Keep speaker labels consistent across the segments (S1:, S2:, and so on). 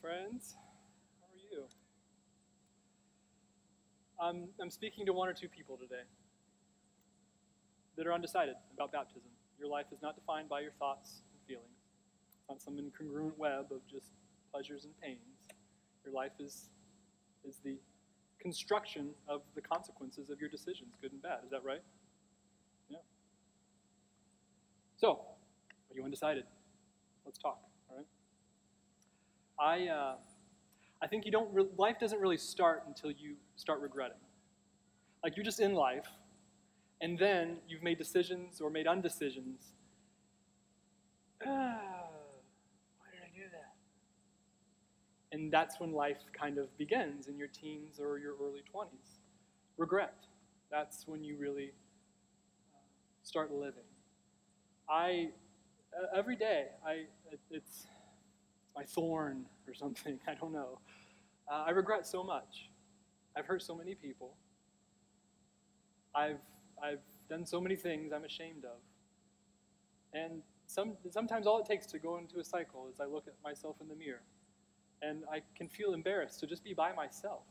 S1: friends. How are you? I'm, I'm speaking to one or two people today that are undecided about baptism. Your life is not defined by your thoughts and feelings. It's not some incongruent web of just pleasures and pains. Your life is, is the construction of the consequences of your decisions, good and bad. Is that right? Yeah. So, are you undecided? Let's talk. All right. I, uh, I think you don't. Life doesn't really start until you start regretting. Like you're just in life, and then you've made decisions or made undecisions. Why did I do that? And that's when life kind of begins in your teens or your early 20s. Regret. That's when you really uh, start living. I every day I it, it's my thorn or something. I don't know. Uh, I regret so much. I've hurt so many people. I've I've done so many things I'm ashamed of. And some, sometimes all it takes to go into a cycle is I look at myself in the mirror and I can feel embarrassed to just be by myself.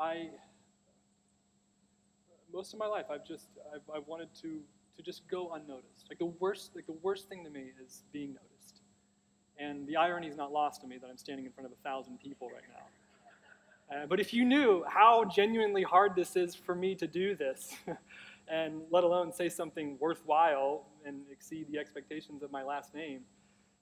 S1: I, most of my life, I've just, I've, I've wanted to, to just go unnoticed. Like the worst, like the worst thing to me is being noticed. And the irony is not lost on me that I'm standing in front of a thousand people right now. Uh, but if you knew how genuinely hard this is for me to do this, and let alone say something worthwhile and exceed the expectations of my last name,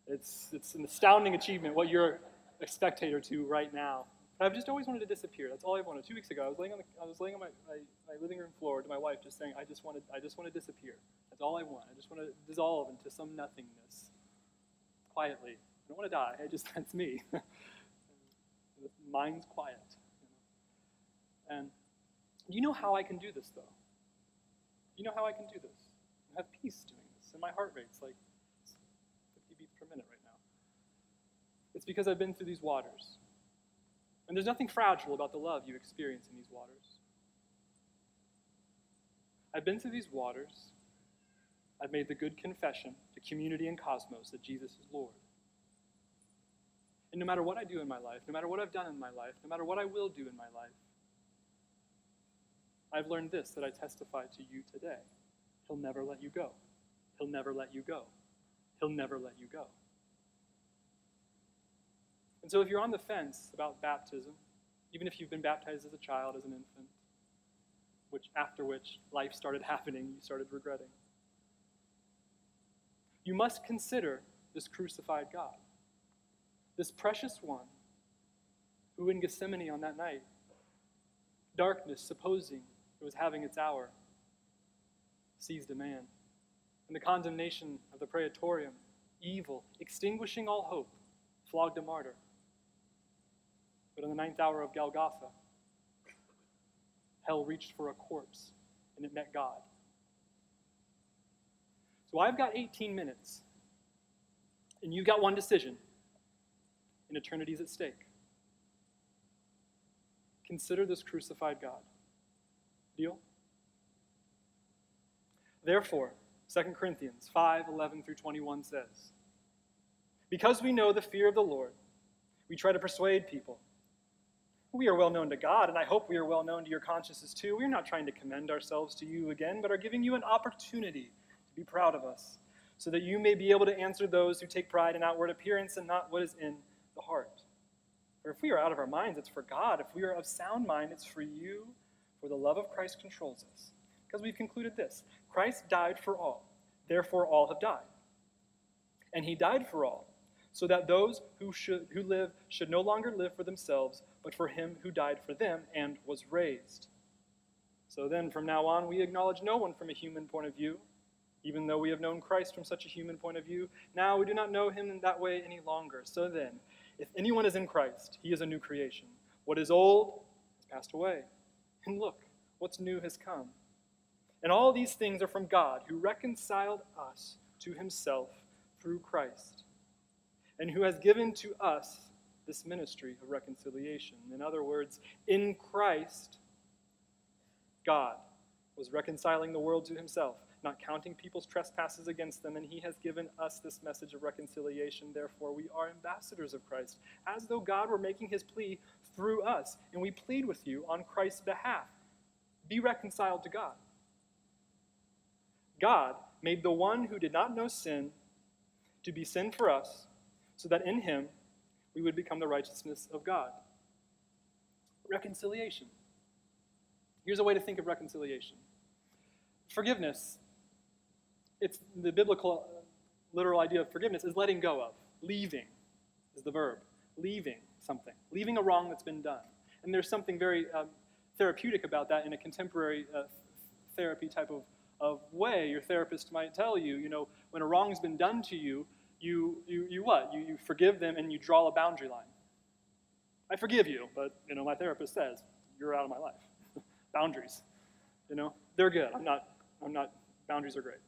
S1: it's, it's an astounding achievement what you're a spectator to right now. But I've just always wanted to disappear. That's all I wanted. Two weeks ago, I was laying on, the, I was laying on my, my, my living room floor to my wife, just saying, I just, wanted, I just want to disappear. That's all I want. I just want to dissolve into some nothingness quietly. I don't want to die. I just, that's me. Mind's quiet. And you know how I can do this, though? You know how I can do this? I have peace doing this, and my heart rate's like 50 beats per minute right now. It's because I've been through these waters. And there's nothing fragile about the love you experience in these waters. I've been through these waters. I've made the good confession to community and cosmos that Jesus is Lord. And no matter what I do in my life, no matter what I've done in my life, no matter what I will do in my life, I've learned this that I testify to you today. He'll never let you go. He'll never let you go. He'll never let you go. And so if you're on the fence about baptism, even if you've been baptized as a child, as an infant, which after which life started happening, you started regretting. You must consider this crucified God, this precious one who in Gethsemane on that night, darkness supposing it was having its hour, seized a man. And the condemnation of the praetorium, evil, extinguishing all hope, flogged a martyr. But in the ninth hour of Golgotha, hell reached for a corpse and it met God. So I've got 18 minutes, and you've got one decision, and eternity's at stake. Consider this crucified God. Deal? Therefore, 2 Corinthians 5 11 through 21 says, Because we know the fear of the Lord, we try to persuade people. We are well known to God, and I hope we are well known to your consciences too. We're not trying to commend ourselves to you again, but are giving you an opportunity to be proud of us, so that you may be able to answer those who take pride in outward appearance and not what is in the heart. For if we are out of our minds, it's for God. If we are of sound mind, it's for you for the love of Christ controls us. Because we've concluded this Christ died for all, therefore all have died. And he died for all, so that those who, should, who live should no longer live for themselves, but for him who died for them and was raised. So then, from now on, we acknowledge no one from a human point of view, even though we have known Christ from such a human point of view. Now we do not know him in that way any longer. So then, if anyone is in Christ, he is a new creation. What is old has passed away. And look, what's new has come. And all these things are from God, who reconciled us to himself through Christ, and who has given to us this ministry of reconciliation. In other words, in Christ, God was reconciling the world to himself, not counting people's trespasses against them, and he has given us this message of reconciliation. Therefore, we are ambassadors of Christ, as though God were making his plea through us. And we plead with you on Christ's behalf be reconciled to God. God made the one who did not know sin to be sin for us, so that in him we would become the righteousness of God. Reconciliation. Here's a way to think of reconciliation forgiveness. It's the biblical uh, literal idea of forgiveness is letting go of. Leaving is the verb. Leaving something. Leaving a wrong that's been done. And there's something very um, therapeutic about that in a contemporary uh, therapy type of, of way. Your therapist might tell you, you know, when a wrong's been done to you, you, you, you what? You, you forgive them and you draw a boundary line. I forgive you, but, you know, my therapist says, you're out of my life. Boundaries, you know, they're good. I'm not, I'm not, boundaries are great.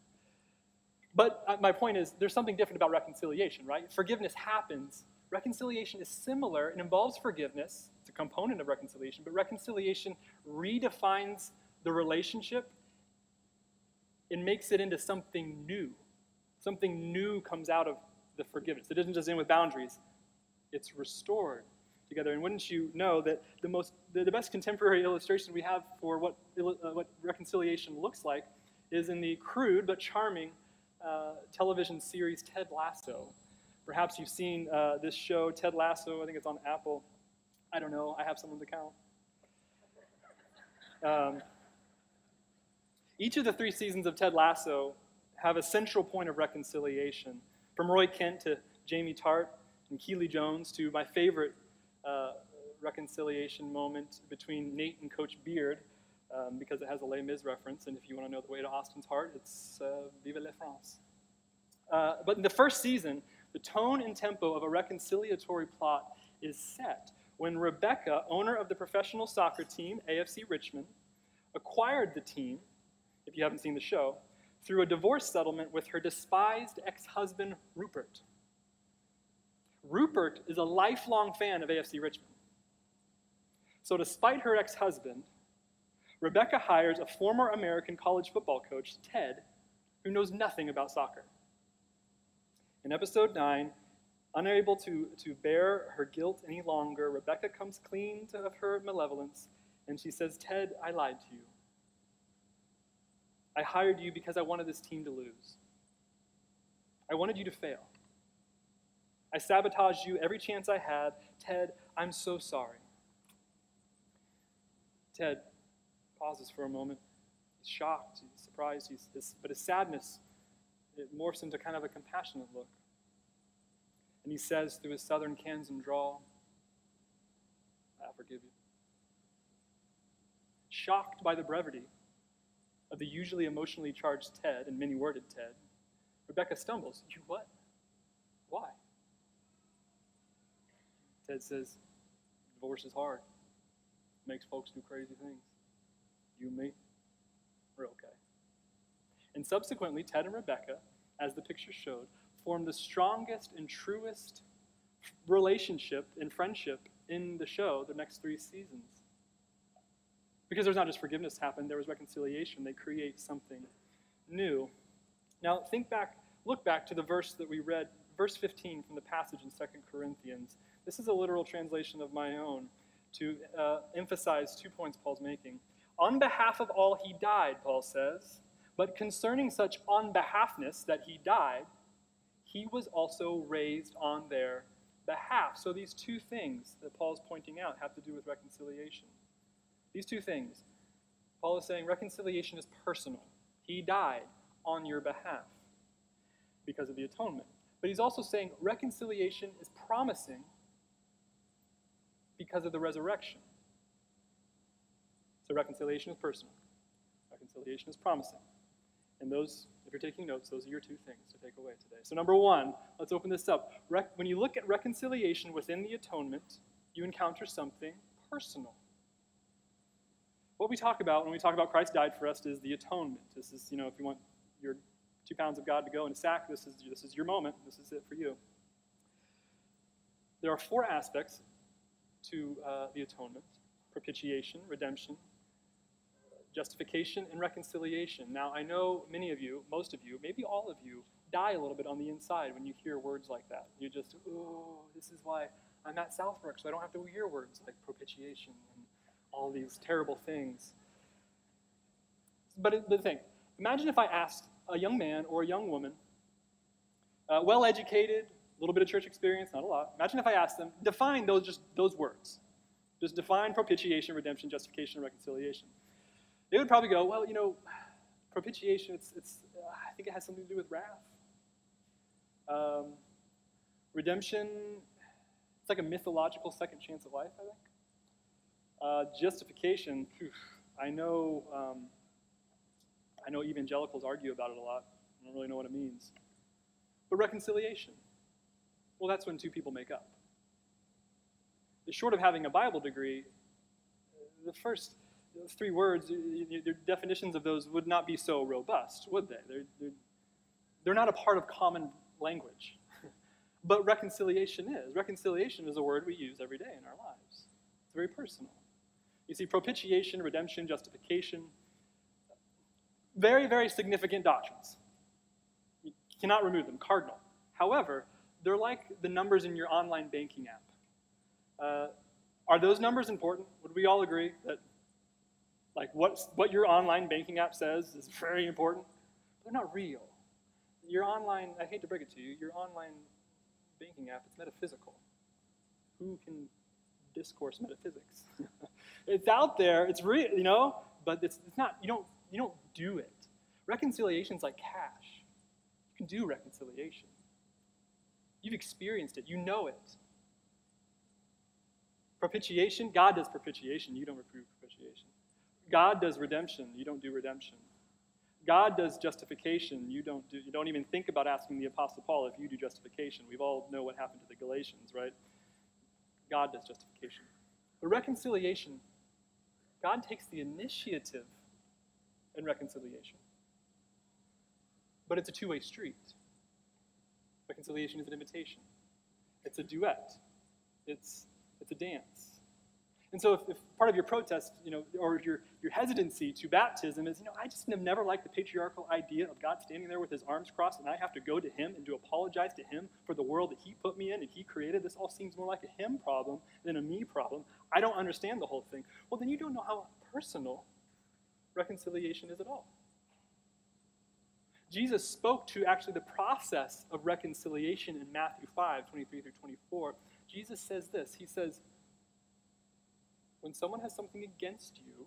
S1: But uh, my point is, there's something different about reconciliation, right? Forgiveness happens. Reconciliation is similar. It involves forgiveness. It's a component of reconciliation. But reconciliation redefines the relationship and makes it into something new. Something new comes out of the forgiveness. It doesn't just end with boundaries, it's restored together. And wouldn't you know that the most, the, the best contemporary illustration we have for what, uh, what reconciliation looks like is in the crude but charming uh, television series Ted Lasso. Perhaps you've seen uh, this show, Ted Lasso. I think it's on Apple. I don't know. I have someone's account. Um, each of the three seasons of Ted Lasso have a central point of reconciliation. From Roy Kent to Jamie Tartt and Keeley Jones to my favorite uh, reconciliation moment between Nate and Coach Beard um, because it has a Les Mis reference. And if you want to know the way to Austin's heart, it's uh, Vive la France. Uh, but in the first season, the tone and tempo of a reconciliatory plot is set when Rebecca, owner of the professional soccer team, AFC Richmond, acquired the team, if you haven't seen the show, through a divorce settlement with her despised ex husband, Rupert. Rupert is a lifelong fan of AFC Richmond. So, despite her ex husband, Rebecca hires a former American college football coach, Ted, who knows nothing about soccer. In episode 9, unable to, to bear her guilt any longer, Rebecca comes clean to, of her malevolence and she says, Ted, I lied to you. I hired you because I wanted this team to lose. I wanted you to fail. I sabotaged you every chance I had. Ted, I'm so sorry. Ted pauses for a moment. He's shocked, he's surprised, he's, his, but his sadness it morphs into kind of a compassionate look. And he says through his southern Kansan drawl, I forgive you. Shocked by the brevity of the usually emotionally charged Ted and many worded Ted, Rebecca stumbles. You what? Why? Ted says, Divorce is hard. Makes folks do crazy things. You me, we're okay. And subsequently, Ted and Rebecca, as the picture showed, formed the strongest and truest relationship and friendship in the show the next three seasons. Because there's not just forgiveness happen, there was reconciliation. They create something new. Now, think back, look back to the verse that we read, verse 15 from the passage in 2 Corinthians. This is a literal translation of my own to uh, emphasize two points Paul's making. On behalf of all he died, Paul says, but concerning such on behalfness that he died, he was also raised on their behalf. So these two things that Paul is pointing out have to do with reconciliation. These two things. Paul is saying reconciliation is personal. He died on your behalf because of the atonement. But he's also saying reconciliation is promising because of the resurrection. So reconciliation is personal, reconciliation is promising. And those, if you're taking notes, those are your two things to take away today. So, number one, let's open this up. Rec- when you look at reconciliation within the atonement, you encounter something personal. What we talk about when we talk about Christ died for us is the atonement. This is, you know, if you want your two pounds of God to go in a sack, this is, this is your moment. This is it for you. There are four aspects to uh, the atonement propitiation, redemption, justification and reconciliation. Now, I know many of you, most of you, maybe all of you, die a little bit on the inside when you hear words like that. You just, oh, this is why I'm at Southbrook, so I don't have to hear words like propitiation and all these terrible things. But the thing, imagine if I asked a young man or a young woman, uh, well educated, a little bit of church experience, not a lot. Imagine if I asked them, define those just those words. Just define propitiation, redemption, justification, and reconciliation. They would probably go, well, you know, propitiation, it's, it's uh, I think it has something to do with wrath. Um, redemption, it's like a mythological second chance of life, I think. Uh, justification, phew, I know, um, I know evangelicals argue about it a lot. I don't really know what it means. But reconciliation, well, that's when two people make up. Short of having a Bible degree, the first three words, the definitions of those would not be so robust, would they? They're, they're, they're not a part of common language. but reconciliation is. Reconciliation is a word we use every day in our lives. It's very personal. You see, propitiation, redemption, justification, very, very significant doctrines. You cannot remove them, cardinal. However, they're like the numbers in your online banking app. Uh, are those numbers important? Would we all agree that like what, what your online banking app says is very important? They're not real. Your online, I hate to break it to you, your online banking app it's metaphysical. Who can discourse metaphysics? it's out there, it's real, you know, but it's, it's not, you don't, you don't do it. Reconciliation is like cash. You can do reconciliation. You've experienced it, you know it. Propitiation, God does propitiation, you don't reprove propitiation. God does redemption, you don't do redemption. God does justification, you don't do you don't even think about asking the apostle Paul if you do justification. We've all know what happened to the Galatians, right? God does justification. But reconciliation, God takes the initiative in reconciliation. But it's a two-way street. Reconciliation is an invitation. It's a duet. It's it's a dance. And so if, if, part of your protest, you know, or your, your hesitancy to baptism is, you know, I just have never liked the patriarchal idea of God standing there with his arms crossed and I have to go to him and to apologize to him for the world that he put me in and he created. This all seems more like a him problem than a me problem. I don't understand the whole thing. Well, then you don't know how personal reconciliation is at all. Jesus spoke to actually the process of reconciliation in Matthew 5, 23 through 24 Jesus says this He says, When someone has something against you,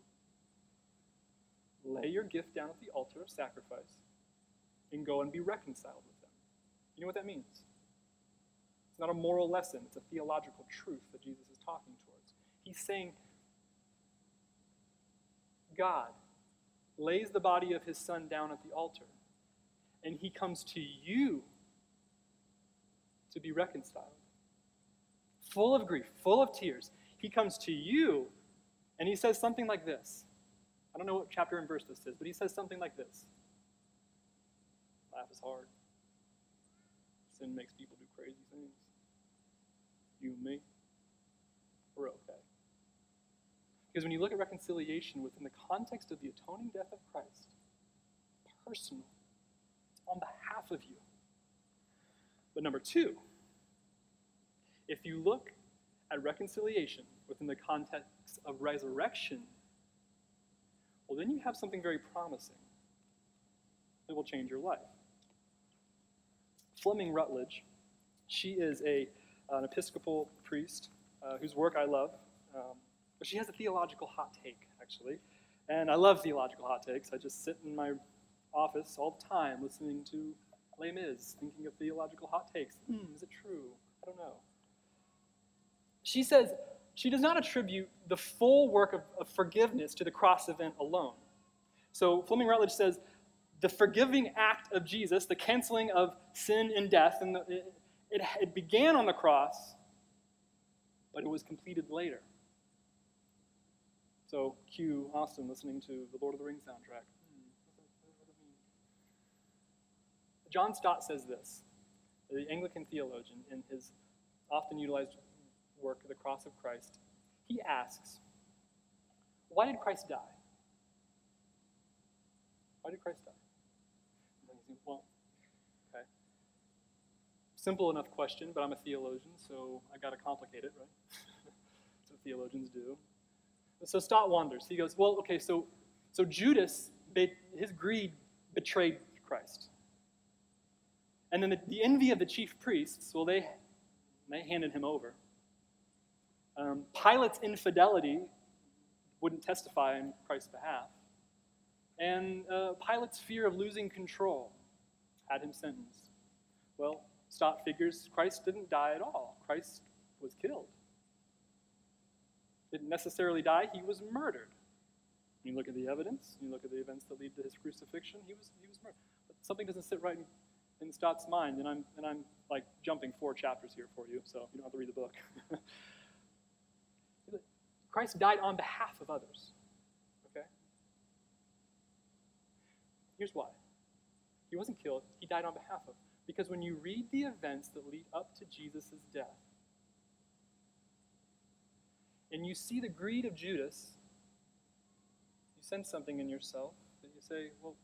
S1: lay your gift down at the altar of sacrifice and go and be reconciled with them. You know what that means? It's not a moral lesson, it's a theological truth that Jesus is talking towards. He's saying, God lays the body of his son down at the altar, and he comes to you to be reconciled full of grief, full of tears. He comes to you and he says something like this. I don't know what chapter and verse this is, but he says something like this Life is hard. Sin makes people do crazy things. You and me, we're okay. Because when you look at reconciliation within the context of the atoning death of Christ, personal, on behalf of you. But number two, if you look at reconciliation within the context of resurrection, well, then you have something very promising that will change your life. Fleming Rutledge, she is a, an Episcopal priest uh, whose work I love. Um, but she has a theological hot take, actually. And I love theological hot takes. I just sit in my office all the time listening to Les Mis, thinking of theological hot takes. Hmm, is it true? I don't know. She says she does not attribute the full work of, of forgiveness to the cross event alone. So Fleming Rutledge says the forgiving act of Jesus, the canceling of sin and death, and the, it, it, it began on the cross, but it was completed later. So, cue Austin listening to the Lord of the Rings soundtrack. John Stott says this, the Anglican theologian, in his often utilized work of the cross of Christ, he asks, Why did Christ die? Why did Christ die? Well, okay. Simple enough question, but I'm a theologian, so I got to complicate it, right? That's what theologians do. So Stott wonders. He goes, well, okay, so so Judas, his greed betrayed Christ. And then the, the envy of the chief priests, well, they, they handed him over. Um, Pilate's infidelity wouldn't testify in Christ's behalf. And uh, Pilate's fear of losing control had him sentenced. Well, Stott figures Christ didn't die at all. Christ was killed. Didn't necessarily die, he was murdered. When you look at the evidence, you look at the events that lead to his crucifixion, he was, he was murdered. But something doesn't sit right in in Stott's mind, and I'm, and I'm like jumping four chapters here for you, so you don't have to read the book. Christ died on behalf of others. Okay? Here's why. He wasn't killed, he died on behalf of. Because when you read the events that lead up to Jesus' death, and you see the greed of Judas, you sense something in yourself that you say, well,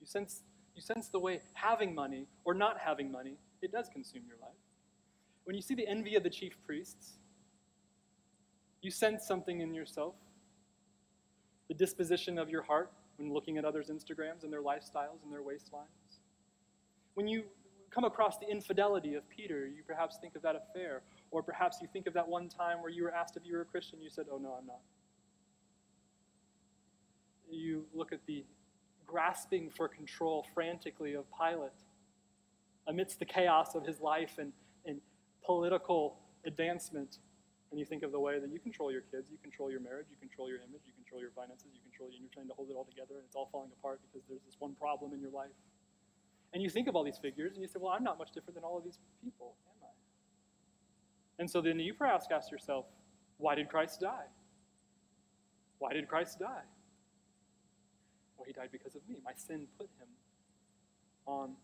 S1: you sense you sense the way having money or not having money, it does consume your life. When you see the envy of the chief priests, you sense something in yourself. The disposition of your heart when looking at others' Instagrams and their lifestyles and their waistlines. When you come across the infidelity of Peter, you perhaps think of that affair, or perhaps you think of that one time where you were asked if you were a Christian, you said, Oh, no, I'm not. You look at the grasping for control frantically of Pilate amidst the chaos of his life and, and political advancement. And you think of the way that you control your kids, you control your marriage, you control your image, you control your finances, you control, and you're trying to hold it all together, and it's all falling apart because there's this one problem in your life. And you think of all these figures, and you say, Well, I'm not much different than all of these people, am I? And so then you perhaps ask yourself, Why did Christ die? Why did Christ die? Well, he died because of me. My sin put him on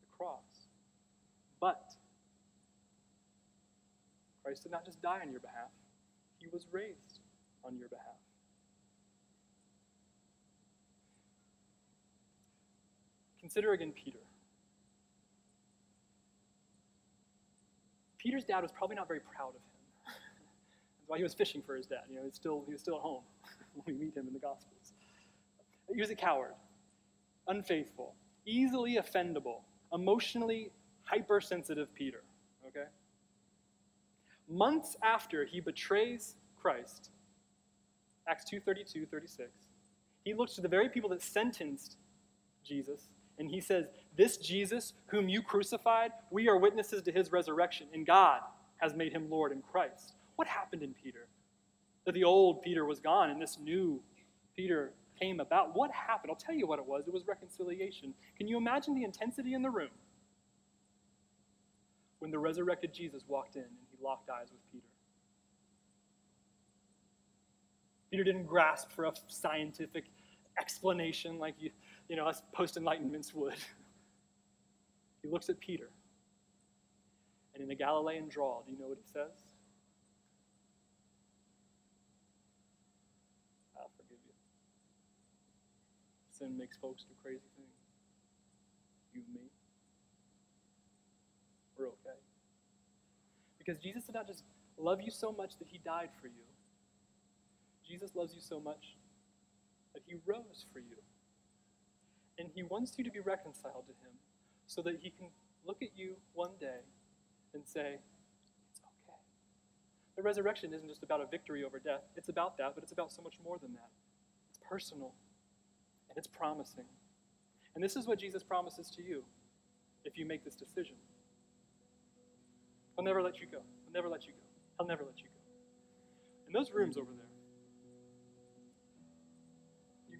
S1: the cross. But Christ did not just die on your behalf, he was raised on your behalf. Consider again Peter. Peter's dad was probably not very proud of him. That's why he was fishing for his dad. You know, he's still, he was still at home when we meet him in the Gospels. He was a coward, unfaithful, easily offendable, emotionally hypersensitive Peter. Okay? Months after he betrays Christ, Acts 2:32, 36, he looks to the very people that sentenced Jesus and he says, This Jesus, whom you crucified, we are witnesses to his resurrection, and God has made him Lord in Christ. What happened in Peter? That the old Peter was gone and this new Peter came about. What happened? I'll tell you what it was. It was reconciliation. Can you imagine the intensity in the room when the resurrected Jesus walked in locked eyes with Peter? Peter didn't grasp for a scientific explanation like you, you know, us post enlightenments would. he looks at Peter. And in the Galilean drawl, do you know what he says? I'll forgive you. Sin makes folks do crazy things. You and me. We're okay. Because Jesus did not just love you so much that he died for you. Jesus loves you so much that he rose for you. And he wants you to be reconciled to him so that he can look at you one day and say, It's okay. The resurrection isn't just about a victory over death, it's about that, but it's about so much more than that. It's personal, and it's promising. And this is what Jesus promises to you if you make this decision. He'll never let you go. He'll never let you go. He'll never let you go. In those rooms over there,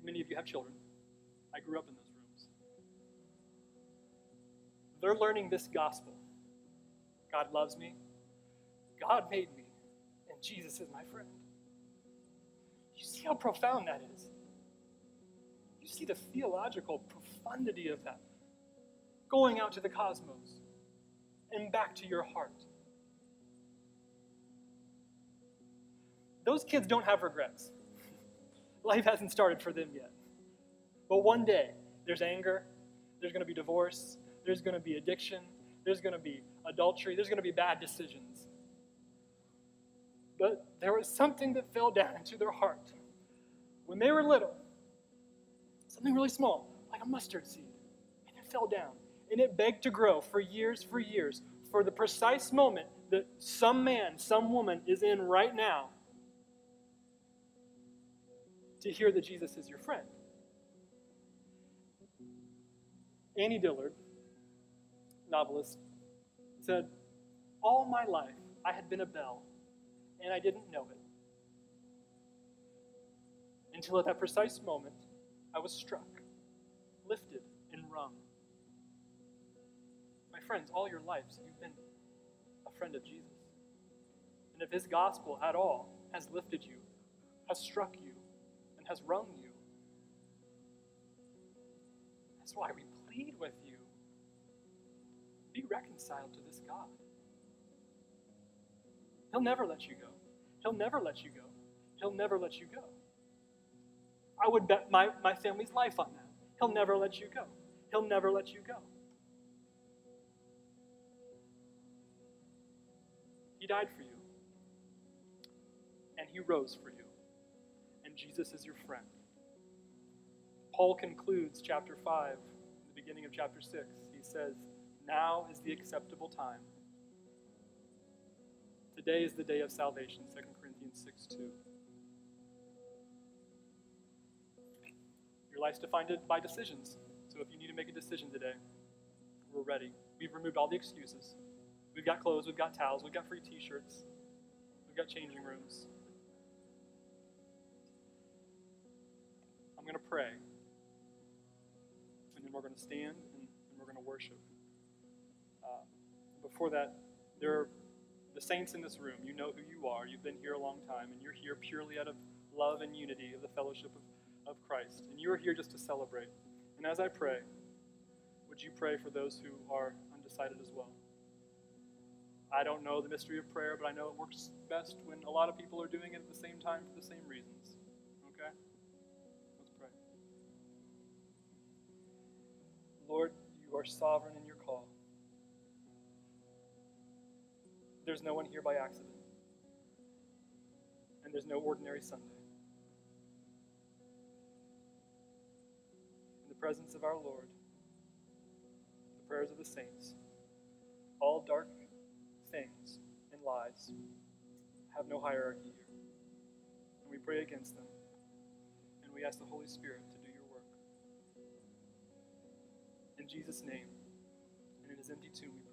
S1: many of you have children. I grew up in those rooms. They're learning this gospel. God loves me. God made me. And Jesus is my friend. You see how profound that is? You see the theological profundity of that going out to the cosmos and back to your heart. Those kids don't have regrets. Life hasn't started for them yet. But one day, there's anger, there's going to be divorce, there's going to be addiction, there's going to be adultery, there's going to be bad decisions. But there was something that fell down into their heart when they were little, something really small, like a mustard seed, and it fell down. And it begged to grow for years, for years, for the precise moment that some man, some woman is in right now to hear that Jesus is your friend. Annie Dillard, novelist, said, All my life I had been a bell, and I didn't know it. Until at that precise moment, I was struck, friends, all your lives, you've been a friend of Jesus. And if his gospel at all has lifted you, has struck you, and has wrung you, that's why we plead with you. Be reconciled to this God. He'll never let you go. He'll never let you go. He'll never let you go. I would bet my, my family's life on that. He'll never let you go. He'll never let you go. He died for you. And he rose for you. And Jesus is your friend. Paul concludes chapter 5, in the beginning of chapter 6. He says, Now is the acceptable time. Today is the day of salvation, 2 Corinthians 6 2. Your life's defined by decisions. So if you need to make a decision today, we're ready. We've removed all the excuses. We've got clothes, we've got towels, we've got free t shirts, we've got changing rooms. I'm going to pray. And then we're going to stand and, and we're going to worship. Uh, before that, there are the saints in this room. You know who you are. You've been here a long time, and you're here purely out of love and unity of the fellowship of of Christ. And you are here just to celebrate. And as I pray, would you pray for those who are undecided as well? I don't know the mystery of prayer, but I know it works best when a lot of people are doing it at the same time for the same reasons. Okay? Let's pray. Lord, you are sovereign in your call. There's no one here by accident. And there's no ordinary Sunday. In the presence of our Lord, the prayers of the saints, all dark lies have no hierarchy here. And we pray against them. And we ask the Holy Spirit to do your work. In Jesus' name and in his empty tomb.